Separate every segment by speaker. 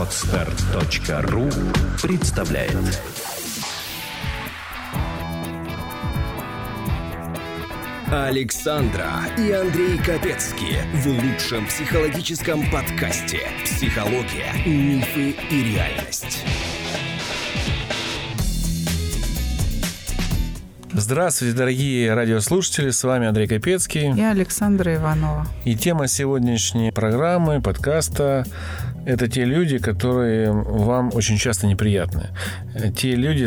Speaker 1: Отстар.ру представляет Александра и Андрей Капецки в лучшем психологическом подкасте «Психология, мифы и реальность».
Speaker 2: Здравствуйте, дорогие радиослушатели, с вами Андрей Капецкий.
Speaker 3: И Александра Иванова.
Speaker 2: И тема сегодняшней программы, подкаста – это те люди, которые вам очень часто неприятны. Те люди,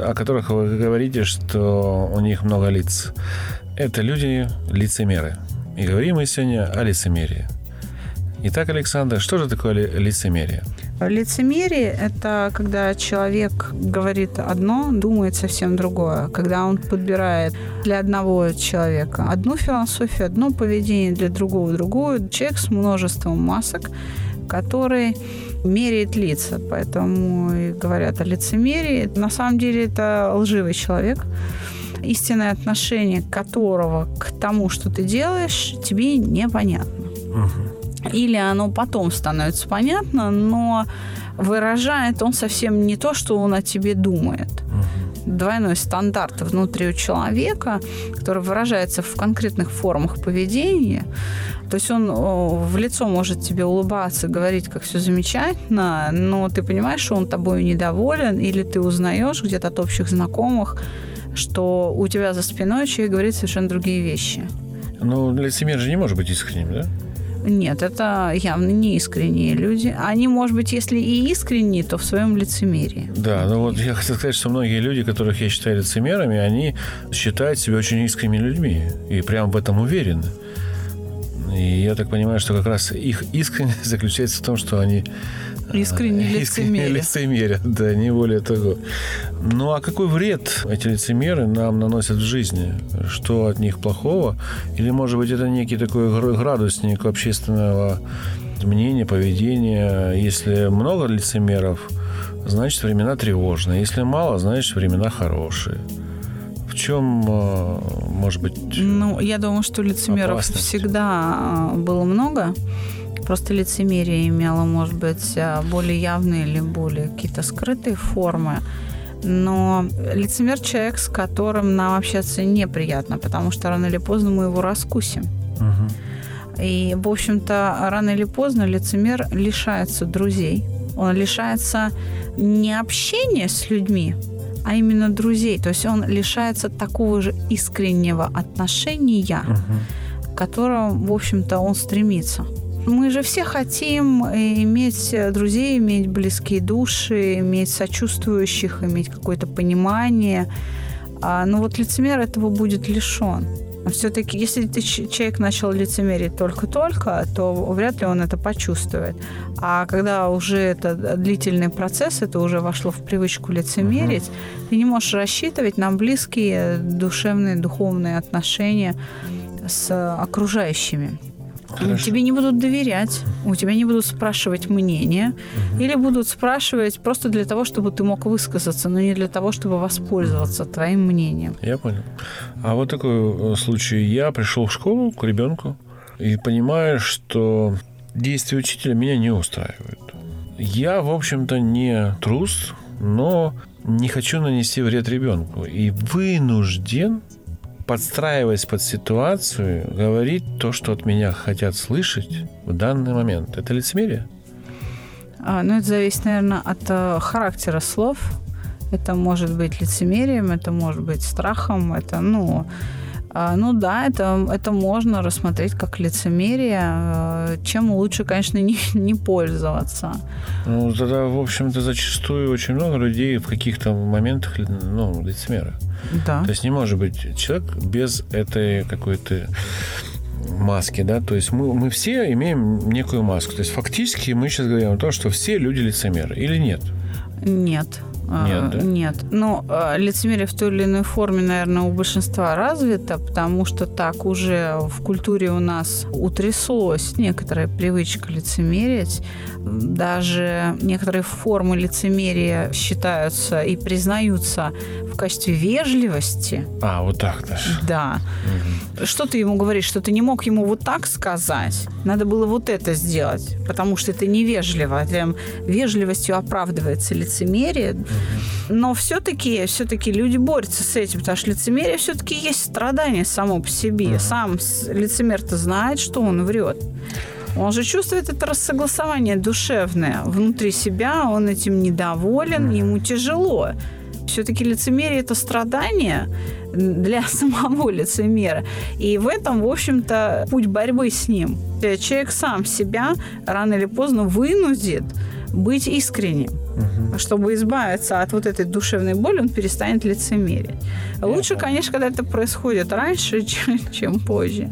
Speaker 2: о которых вы говорите, что у них много лиц. Это люди лицемеры. И говорим мы сегодня о лицемерии. Итак, Александр, что же такое лицемерие?
Speaker 3: Лицемерие – это когда человек говорит одно, думает совсем другое. Когда он подбирает для одного человека одну философию, одно поведение, для другого другую. Человек с множеством масок, который меряет лица. Поэтому и говорят о лицемерии. На самом деле это лживый человек, истинное отношение которого к тому, что ты делаешь, тебе непонятно. Угу или оно потом становится понятно, но выражает он совсем не то, что он о тебе думает. Двойной стандарт внутри у человека, который выражается в конкретных формах поведения. То есть он в лицо может тебе улыбаться, говорить, как все замечательно, но ты понимаешь, что он тобой недоволен, или ты узнаешь где-то от общих знакомых, что у тебя за спиной человек говорит совершенно другие вещи.
Speaker 2: Ну, лицемер же не может быть искренним, да?
Speaker 3: Нет, это явно не искренние люди. Они, может быть, если и искренние, то в своем лицемерии.
Speaker 2: Да, ну вот я хотел сказать, что многие люди, которых я считаю лицемерами, они считают себя очень искренними людьми и прям в этом уверены. И я так понимаю, что как раз их искренность заключается в том, что они
Speaker 3: Искренне лицемерие. Искренне
Speaker 2: да, не более того. Ну, а какой вред эти лицемеры нам наносят в жизни? Что от них плохого? Или, может быть, это некий такой градусник общественного мнения, поведения? Если много лицемеров, значит, времена тревожные. Если мало, значит, времена хорошие. В чем, э, может быть,
Speaker 3: Ну, я думаю, что лицемеров опасность? всегда э, было много. Просто лицемерие имело, может быть, э, более явные или более какие-то скрытые формы. Но лицемер человек, с которым нам общаться неприятно, потому что рано или поздно мы его раскусим. Угу. И, в общем-то, рано или поздно лицемер лишается друзей. Он лишается не общения с людьми, а именно друзей. То есть он лишается такого же искреннего отношения, угу. к которому, в общем-то, он стремится. Мы же все хотим иметь друзей, иметь близкие души, иметь сочувствующих, иметь какое-то понимание. А, но вот лицемер этого будет лишен. Все-таки, если ты, человек начал лицемерить только-только, то вряд ли он это почувствует. А когда уже это длительный процесс, это уже вошло в привычку лицемерить, uh-huh. ты не можешь рассчитывать на близкие душевные, духовные отношения с окружающими. Хорошо. Тебе не будут доверять, у тебя не будут спрашивать мнение, угу. или будут спрашивать просто для того, чтобы ты мог высказаться, но не для того, чтобы воспользоваться твоим мнением.
Speaker 2: Я понял. А вот такой э, случай. Я пришел в школу к ребенку и понимаю, что действия учителя меня не устраивают. Я, в общем-то, не трус, но не хочу нанести вред ребенку. И вынужден подстраиваясь под ситуацию, говорить то, что от меня хотят слышать в данный момент. Это лицемерие?
Speaker 3: А, ну, это зависит, наверное, от э, характера слов. Это может быть лицемерием, это может быть страхом, это, ну, ну да, это, это можно рассмотреть как лицемерие, э, чем лучше, конечно, не, не пользоваться.
Speaker 2: Ну, тогда, в общем-то, зачастую очень много людей в каких-то моментах, ну, лицемеры.
Speaker 3: Да.
Speaker 2: То есть не может быть человек без этой какой-то маски, да, то есть мы, мы все имеем некую маску. То есть фактически мы сейчас говорим о том, что все люди лицемеры или нет?
Speaker 3: Нет.
Speaker 2: Нет, да?
Speaker 3: Нет. Но ну, лицемерие в той или иной форме, наверное, у большинства развито, потому что так уже в культуре у нас утряслось некоторая привычка лицемерить. Даже некоторые формы лицемерия считаются и признаются в качестве вежливости.
Speaker 2: А, вот так даже.
Speaker 3: Да. Угу. Что ты ему говоришь, что ты не мог ему вот так сказать? Надо было вот это сделать, потому что это невежливо. Прям вежливостью оправдывается лицемерие. Но все-таки, все-таки люди борются с этим, потому что лицемерие все-таки есть страдание само по себе. Угу. Сам лицемер-то знает, что он врет. Он же чувствует это рассогласование душевное внутри себя, он этим недоволен, ему тяжело. Все-таки лицемерие – это страдание для самого лицемера. И в этом, в общем-то, путь борьбы с ним. Человек сам себя рано или поздно вынудит быть искренним. Угу. Чтобы избавиться от вот этой душевной боли, он перестанет лицемерить. Лучше, конечно, когда это происходит раньше, чем, чем позже.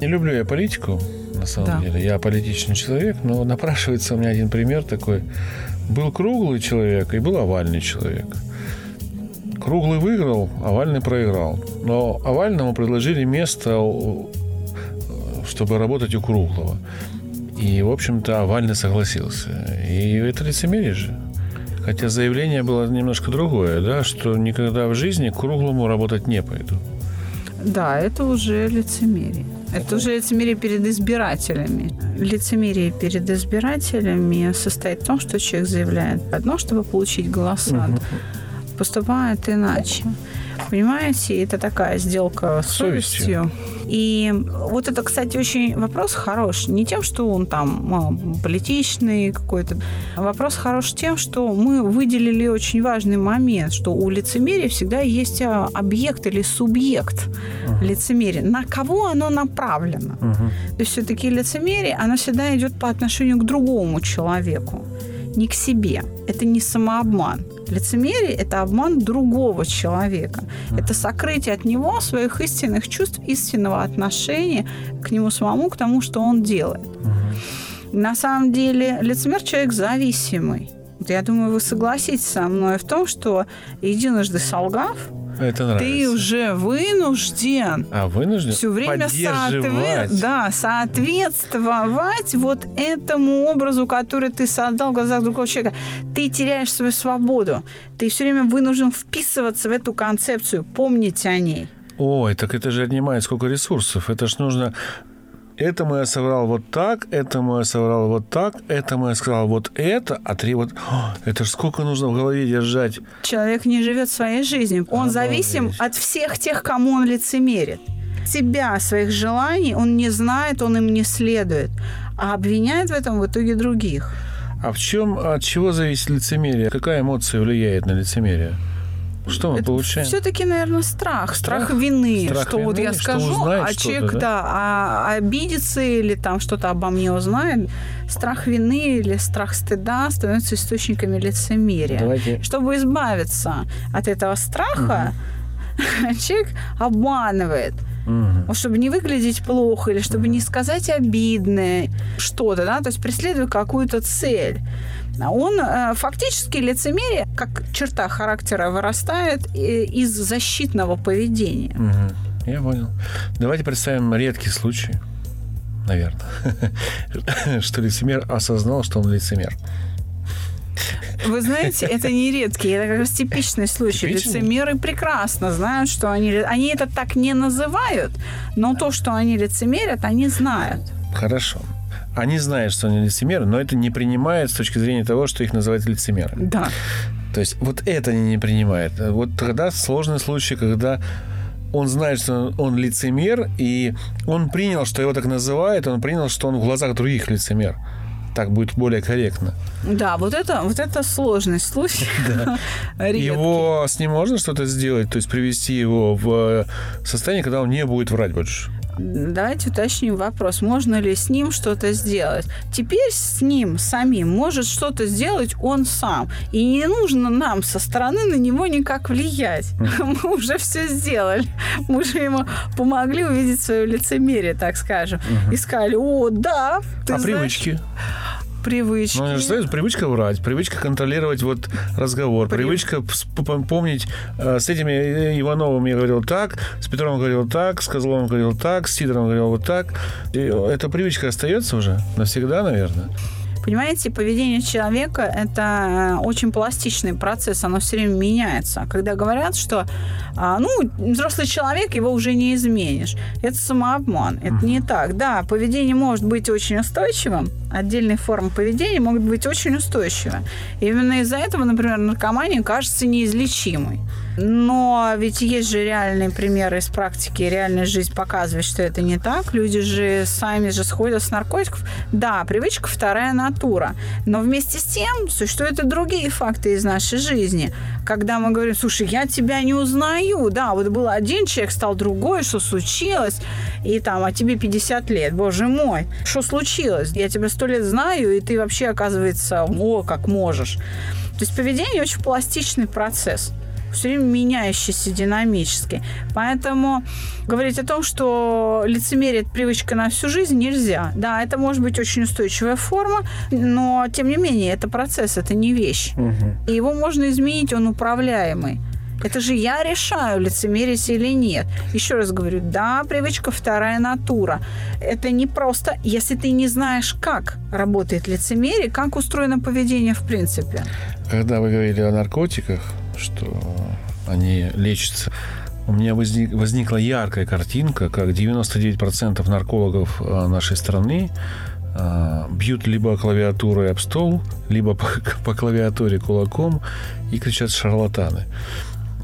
Speaker 2: Не люблю я политику, на самом да. деле. Я политичный человек, но напрашивается у меня один пример такой. Был круглый человек и был овальный человек. Круглый выиграл, овальный проиграл. Но овальному предложили место, чтобы работать у круглого. И, в общем-то, овальный согласился. И это лицемерие же. Хотя заявление было немножко другое, да, что никогда в жизни к круглому работать не пойду.
Speaker 3: Да, это уже лицемерие. Это уже лицемерие перед избирателями. Лицемерие перед избирателями состоит в том, что человек заявляет одно, чтобы получить голоса, поступает иначе. Понимаете, это такая сделка с совестью. совестью. И вот это, кстати, очень вопрос хорош. Не тем, что он там политичный какой-то. Вопрос хорош тем, что мы выделили очень важный момент, что у лицемерия всегда есть а, объект или субъект uh-huh. лицемерия. На кого оно направлено? Uh-huh. То есть все-таки лицемерие, оно всегда идет по отношению к другому человеку, не к себе. Это не самообман. Лицемерие – это обман другого человека. Это сокрытие от него своих истинных чувств, истинного отношения к нему самому, к тому, что он делает. На самом деле лицемер – человек зависимый. Я думаю, вы согласитесь со мной в том, что единожды солгав,
Speaker 2: это нравится.
Speaker 3: Ты уже вынужден.
Speaker 2: А вынужден?
Speaker 3: Все время соответ... да, соответствовать вот этому образу, который ты создал в глазах другого человека. Ты теряешь свою свободу. Ты все время вынужден вписываться в эту концепцию, помнить о ней.
Speaker 2: Ой, так это же отнимает сколько ресурсов. Это ж нужно этому я соврал вот так, этому я соврал вот так, этому я сказал вот это, а три вот... О, это ж сколько нужно в голове держать.
Speaker 3: Человек не живет своей жизнью. Он Обалдеть. зависим от всех тех, кому он лицемерит. Себя, своих желаний он не знает, он им не следует, а обвиняет в этом в итоге других.
Speaker 2: А в чем, от чего зависит лицемерие? Какая эмоция влияет на лицемерие? Что мы получаем?
Speaker 3: Все-таки, наверное, страх, страх, страх вины, страх что вины, вот я скажу, а человек, да, да а, обидится или там что-то обо мне узнает, страх вины или страх стыда становятся источниками лицемерия. Давайте. Чтобы избавиться от этого страха, угу. человек обманывает. Угу. Чтобы не выглядеть плохо или чтобы не сказать обидное что-то, да, то есть преследуя какую-то цель он э, фактически лицемерие, как черта характера, вырастает из защитного поведения.
Speaker 2: Угу. Я понял. Давайте представим редкий случай, наверное, что лицемер осознал, что он лицемер.
Speaker 3: Вы знаете, это не редкий, это как раз типичный случай. Типичный? Лицемеры прекрасно знают, что они... Они это так не называют, но то, что они лицемерят, они знают.
Speaker 2: Хорошо они знают, что они лицемеры, но это не принимают с точки зрения того, что их называют лицемерами.
Speaker 3: Да.
Speaker 2: То есть вот это они не принимают. Вот тогда сложный случай, когда он знает, что он лицемер, и он принял, что его так называют, он принял, что он в глазах других лицемер. Так будет более корректно.
Speaker 3: Да, вот это, вот это сложность случая.
Speaker 2: Да. Его с ним можно что-то сделать, то есть привести его в состояние, когда он не будет врать больше.
Speaker 3: Давайте уточним вопрос, можно ли с ним что-то сделать. Теперь с ним самим может что-то сделать он сам. И не нужно нам со стороны на него никак влиять. Мы уже все сделали. Мы уже ему помогли увидеть свое лицемерие, так скажем. И сказали, о, да.
Speaker 2: Ты а знаешь... привычки?
Speaker 3: Привычки.
Speaker 2: Ну, остается привычка врать, привычка контролировать вот разговор, При... привычка помнить, э, с этими э, Ивановым я говорил так, с Петром говорил так, с Козловым говорил так, с Сидором говорил вот так. И эта привычка остается уже навсегда, наверное.
Speaker 3: Понимаете, поведение человека – это э, очень пластичный процесс, оно все время меняется. Когда говорят, что а, ну, взрослый человек, его уже не изменишь, это самообман, это не так. Да, поведение может быть очень устойчивым, отдельные формы поведения могут быть очень устойчивы. Именно из-за этого, например, наркомания кажется неизлечимой. Но ведь есть же реальные примеры из практики, реальная жизнь показывает, что это не так. Люди же сами же сходят с наркотиков. Да, привычка вторая натура. Но вместе с тем существуют и другие факты из нашей жизни. Когда мы говорим, слушай, я тебя не узнаю. Да, вот был один человек, стал другой, что случилось? И там, а тебе 50 лет, боже мой, что случилось? Я тебя сто лет знаю, и ты вообще, оказывается, о, как можешь. То есть поведение очень пластичный процесс все время меняющийся динамически. Поэтому говорить о том, что лицемерие – это привычка на всю жизнь, нельзя. Да, это может быть очень устойчивая форма, но, тем не менее, это процесс, это не вещь. Угу. И его можно изменить, он управляемый. Это же я решаю, лицемерить или нет. Еще раз говорю, да, привычка вторая натура. Это не просто, если ты не знаешь, как работает лицемерие, как устроено поведение в принципе.
Speaker 2: Когда вы говорили о наркотиках, что они лечатся. У меня возник, возникла яркая картинка, как 99% наркологов э, нашей страны э, бьют либо клавиатурой об стол, либо по, по клавиатуре кулаком и кричат «шарлатаны».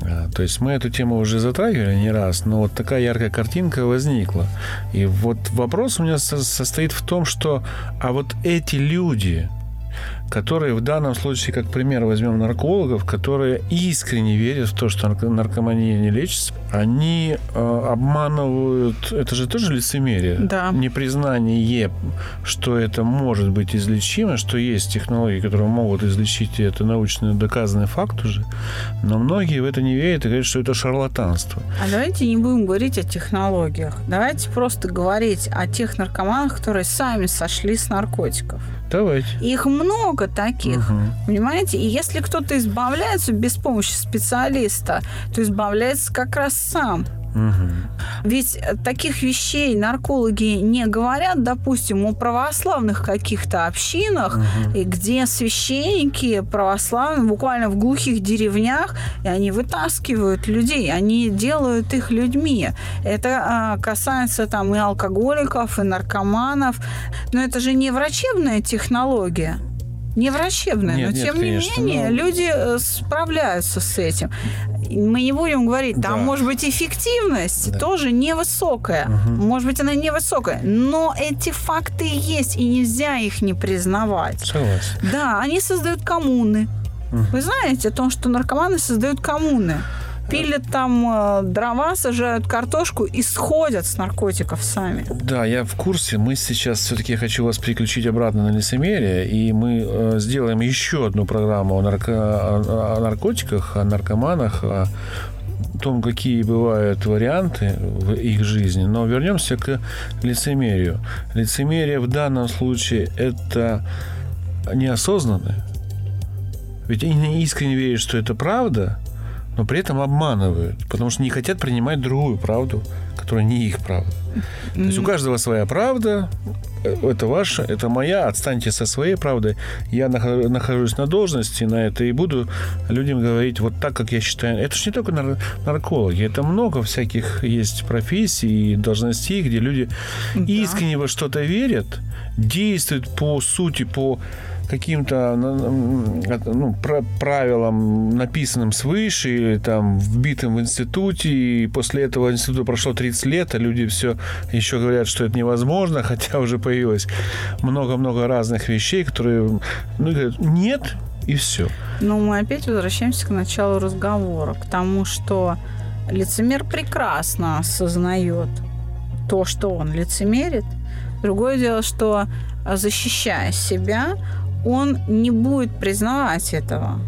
Speaker 2: Э, то есть мы эту тему уже затрагивали не раз, но вот такая яркая картинка возникла. И вот вопрос у меня состоит в том, что а вот эти люди, которые в данном случае, как пример, возьмем наркологов, которые искренне верят в то, что наркомания не лечится, они э, обманывают, это же тоже лицемерие,
Speaker 3: да.
Speaker 2: непризнание, что это может быть излечимо, что есть технологии, которые могут излечить, и это научно доказанный факт уже, но многие в это не верят и говорят, что это шарлатанство.
Speaker 3: А давайте не будем говорить о технологиях, давайте просто говорить о тех наркоманах, которые сами сошли с наркотиков.
Speaker 2: Давайте.
Speaker 3: Их много таких, угу. понимаете? И если кто-то избавляется без помощи специалиста, то избавляется как раз сам. Угу. Ведь таких вещей наркологи не говорят, допустим, о православных каких-то общинах, угу. где священники православные буквально в глухих деревнях, и они вытаскивают людей, они делают их людьми. Это а, касается там и алкоголиков, и наркоманов, но это же не врачебная технология не врачебная, нет, но нет, тем конечно, не менее но... люди э, справляются с этим. Мы не будем говорить, там да. может быть эффективность да. тоже невысокая, угу. может быть она невысокая, но эти факты есть и нельзя их не признавать.
Speaker 2: Согласен.
Speaker 3: Да, они создают коммуны. Угу. Вы знаете о том, что наркоманы создают коммуны пилят там э, дрова, сажают картошку и сходят с наркотиков сами.
Speaker 2: Да, я в курсе. Мы сейчас все-таки хочу вас переключить обратно на лицемерие, и мы э, сделаем еще одну программу о, нарко... о наркотиках, о наркоманах, о том, какие бывают варианты в их жизни. Но вернемся к лицемерию. Лицемерие в данном случае это неосознанное. Ведь они искренне верят, что это правда, но при этом обманывают, потому что не хотят принимать другую правду, которая не их правда. То есть у каждого своя правда, э, это ваша, это моя, отстаньте со своей правдой. Я нахожусь на должности на это и буду людям говорить вот так, как я считаю. Это же не только наркологи, это много всяких есть профессий и должностей, где люди да. искренне во что-то верят, действуют по сути, по каким-то ну, правилам, написанным свыше, или там вбитым в институте, и после этого института прошло 30 лет, а люди все еще говорят, что это невозможно, хотя уже появилось много-много разных вещей, которые ну, говорят, нет, и все.
Speaker 3: Ну, мы опять возвращаемся к началу разговора, к тому, что лицемер прекрасно осознает то, что он лицемерит. Другое дело, что защищая себя, он не будет признавать этого.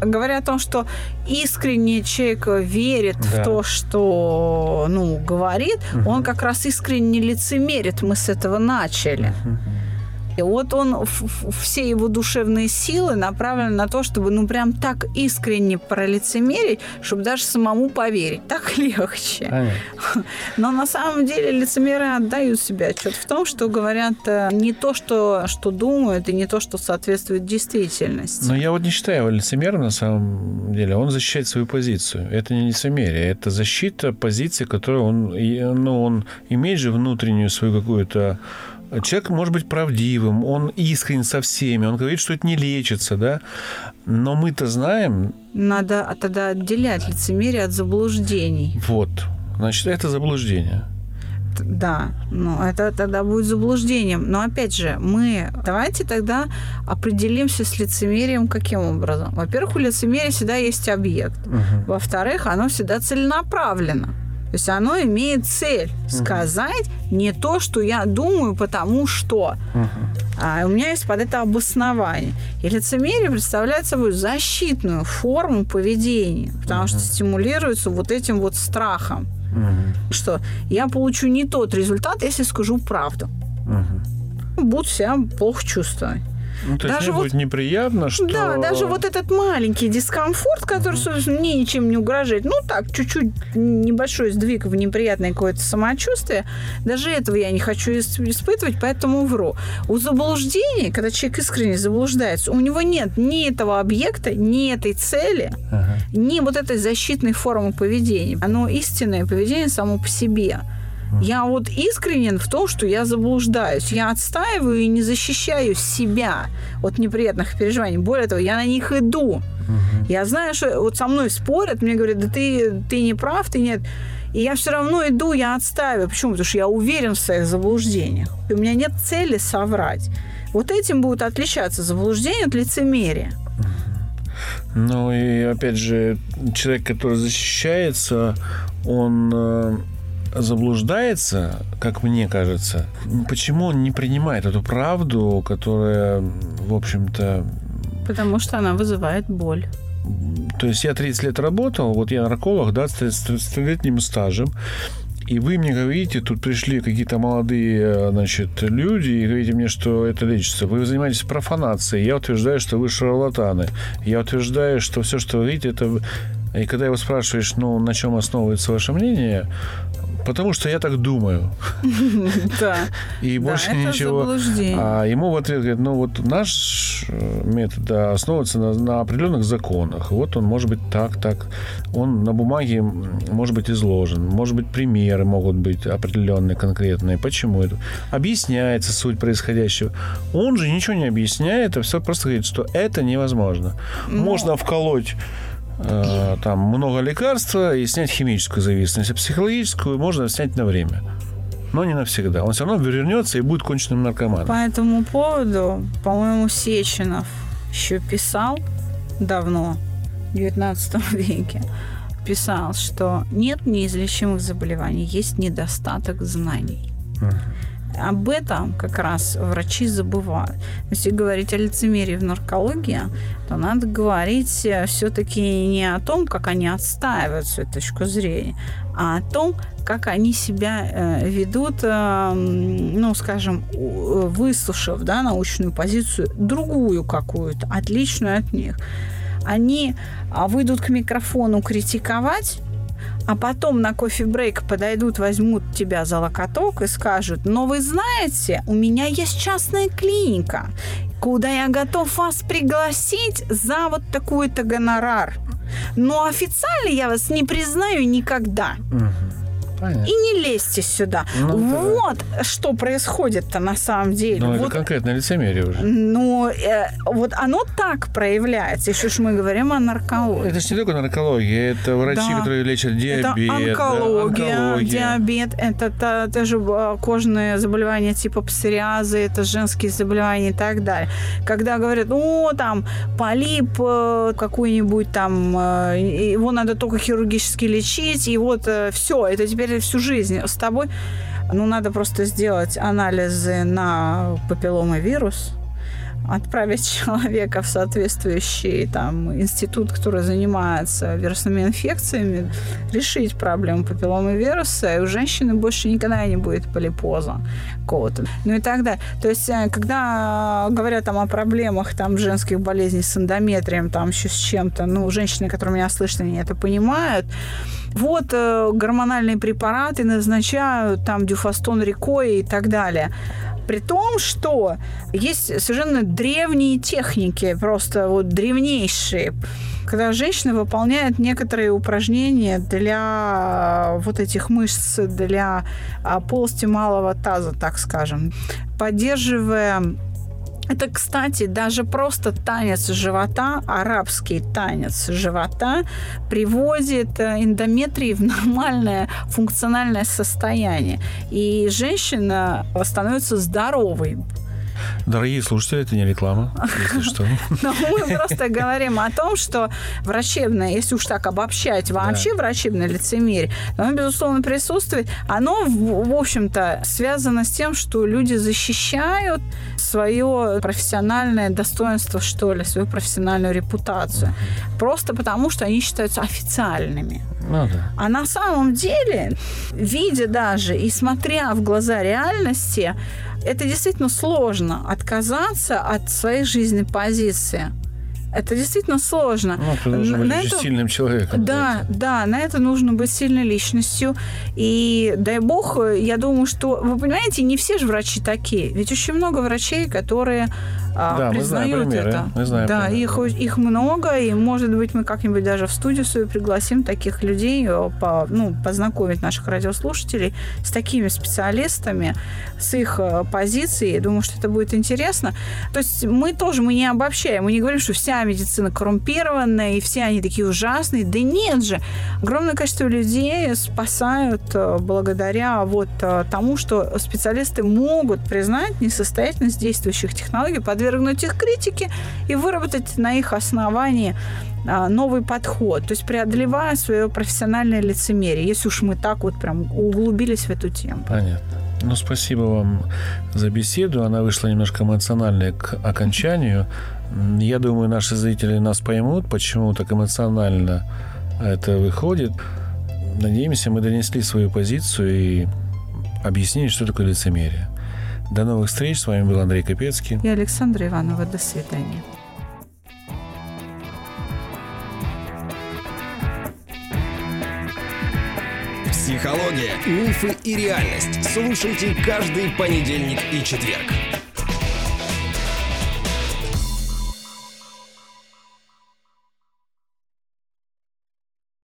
Speaker 3: Говоря о том, что искренне человек верит да. в то, что ну, говорит, угу. он как раз искренне лицемерит. Мы с этого начали. Угу. И вот он, все его душевные силы направлены на то, чтобы ну прям так искренне пролицемерить, чтобы даже самому поверить. Так легче. Понятно. Но на самом деле лицемеры отдают себе отчет в том, что говорят э, не то, что, что думают, и не то, что соответствует действительности.
Speaker 2: Но я вот не считаю его лицемером на самом деле. Он защищает свою позицию. Это не лицемерие, это защита позиции, которую он, ну, он имеет же внутреннюю свою какую-то Человек может быть правдивым, он искренен со всеми, он говорит, что это не лечится, да. Но мы-то знаем...
Speaker 3: Надо тогда отделять лицемерие от заблуждений.
Speaker 2: Вот. Значит, это заблуждение.
Speaker 3: Да, ну это тогда будет заблуждением. Но опять же, мы давайте тогда определимся с лицемерием каким образом. Во-первых, у лицемерия всегда есть объект. Угу. Во-вторых, оно всегда целенаправленно. То есть оно имеет цель сказать угу. не то, что я думаю, потому что. Угу. А у меня есть под это обоснование. И лицемерие представляет собой защитную форму поведения, потому угу. что стимулируется вот этим вот страхом. Угу. Что я получу не тот результат, если скажу правду. Угу. Буду себя плохо чувствовать.
Speaker 2: Ну, то даже вот, будет неприятно, что...
Speaker 3: Да, даже вот этот маленький дискомфорт, который, mm собственно, мне ничем не угрожает, ну так, чуть-чуть небольшой сдвиг в неприятное какое-то самочувствие, даже этого я не хочу испытывать, поэтому вру. У заблуждений, когда человек искренне заблуждается, у него нет ни этого объекта, ни этой цели, ага. ни вот этой защитной формы поведения. Оно истинное поведение само по себе. Я вот искренен в том, что я заблуждаюсь. Я отстаиваю и не защищаю себя от неприятных переживаний. Более того, я на них иду. Угу. Я знаю, что вот со мной спорят, мне говорят, да ты, ты не прав, ты нет. И я все равно иду, я отстаиваю. Почему? Потому что я уверен в своих заблуждениях. И у меня нет цели соврать. Вот этим будет отличаться заблуждение от лицемерия.
Speaker 2: Ну и опять же, человек, который защищается, он э, заблуждается, как мне кажется, почему он не принимает эту правду, которая, в общем-то...
Speaker 3: Потому что она вызывает боль.
Speaker 2: То есть я 30 лет работал, вот я нарколог, да, с 30-летним стажем, и вы мне говорите, тут пришли какие-то молодые, значит, люди и говорите мне, что это лечится. Вы занимаетесь профанацией. Я утверждаю, что вы шарлатаны. Я утверждаю, что все, что вы говорите, это... И когда его спрашиваешь, ну, на чем основывается ваше мнение, Потому что я так думаю.
Speaker 3: Да.
Speaker 2: И больше ничего. А ему в ответ говорит, ну вот наш э, метод основывается на, определенных законах. Вот он может быть так, так. Он на бумаге может быть изложен. Может быть, примеры могут быть определенные, конкретные. Почему это? Объясняется суть происходящего. Он же ничего не объясняет, а все просто говорит, что это невозможно. Можно вколоть э, там много лекарства и снять химическую зависимость, а психологическую можно снять на время. Но не навсегда. Он все равно вернется и будет конченным наркоманом.
Speaker 3: По этому поводу, по-моему, Сеченов еще писал давно, в 19 веке, писал, что нет неизлечимых заболеваний, есть недостаток знаний. Uh-huh. Об этом как раз врачи забывают. Если говорить о лицемерии в наркологии, то надо говорить э, все-таки не о том, как они отстаивают свою точку зрения, а о том, как они себя э, ведут, э, ну, скажем, выслушав да, научную позицию, другую какую-то, отличную от них. Они а, выйдут к микрофону критиковать, а потом на кофе-брейк подойдут, возьмут тебя за локоток и скажут, но вы знаете, у меня есть частная клиника, куда я готов вас пригласить за вот такой-то гонорар. Но официально я вас не признаю никогда. Угу. Понятно. И не лезьте сюда. Ну, вот да. что происходит-то на самом деле.
Speaker 2: Ну,
Speaker 3: вот,
Speaker 2: это конкретное лицемерие уже.
Speaker 3: Ну, э, вот оно так проявляется. Если уж мы говорим о наркологии.
Speaker 2: Это же не только наркология, это врачи, да. которые лечат диабет. Это
Speaker 3: онкология, да, онкология. диабет, это, это тоже а, кожные заболевания типа псориаза, это женские заболевания и так далее. Когда говорят, о, там, полип э, какой-нибудь там, э, его надо только хирургически лечить, и вот э, все, это теперь теперь всю жизнь с тобой. Ну, надо просто сделать анализы на папилломовирус, отправить человека в соответствующий там институт, который занимается вирусными инфекциями, решить проблему папилломы вируса, и у женщины больше никогда не будет полипоза какого-то. Ну и так далее. То есть, э, когда говорят там о проблемах там женских болезней с эндометрием, там еще с чем-то, ну, женщины, которые меня слышат, они это понимают, вот э, гормональные препараты назначают, там дюфастон рекой и так далее. При том, что есть совершенно древние техники, просто вот древнейшие, когда женщина выполняет некоторые упражнения для вот этих мышц, для а, полости малого таза, так скажем, поддерживая это, кстати, даже просто танец живота, арабский танец живота приводит э, эндометрии в нормальное функциональное состояние. И женщина становится здоровой.
Speaker 2: Дорогие слушатели, это не реклама, если что.
Speaker 3: Но мы просто говорим о том, что врачебное, если уж так обобщать, вообще врачебное лицемерие, оно, безусловно, присутствует. Оно, в общем-то, связано с тем, что люди защищают свое профессиональное достоинство, что ли, свою профессиональную репутацию. Просто потому, что они считаются официальными.
Speaker 2: Ну, да.
Speaker 3: А на самом деле, видя даже и смотря в глаза реальности, это действительно сложно отказаться от своей жизненной позиции. Это действительно сложно.
Speaker 2: Ну, ты должен быть это... сильным человеком.
Speaker 3: Да, да, на это нужно быть сильной личностью. И дай бог, я думаю, что, вы понимаете, не все же врачи такие. Ведь очень много врачей, которые да, признают мы знаем примеры, это. Мы знаем да, их, их много, и, может быть, мы как-нибудь даже в студию свою пригласим таких людей, э, по, ну, познакомить наших радиослушателей с такими специалистами, с их э, позицией. Думаю, что это будет интересно. То есть мы тоже, мы не обобщаем, мы не говорим, что вся медицина коррумпированная, и все они такие ужасные. Да нет же! Огромное количество людей спасают э, благодаря вот тому, что специалисты могут признать несостоятельность действующих технологий, подвергнуть их критике и выработать на их основании а, новый подход, то есть преодолевая свое профессиональное лицемерие, если уж мы так вот прям углубились в эту тему.
Speaker 2: Понятно. Ну, спасибо вам за беседу. Она вышла немножко эмоциональной к окончанию. Я думаю, наши зрители нас поймут, почему так эмоционально это выходит. Надеемся, мы донесли свою позицию и объяснили, что такое лицемерие. До новых встреч. С вами был Андрей Капецкий.
Speaker 3: И Александра Иванова. До свидания.
Speaker 1: Психология, мифы и реальность. Слушайте каждый понедельник и четверг.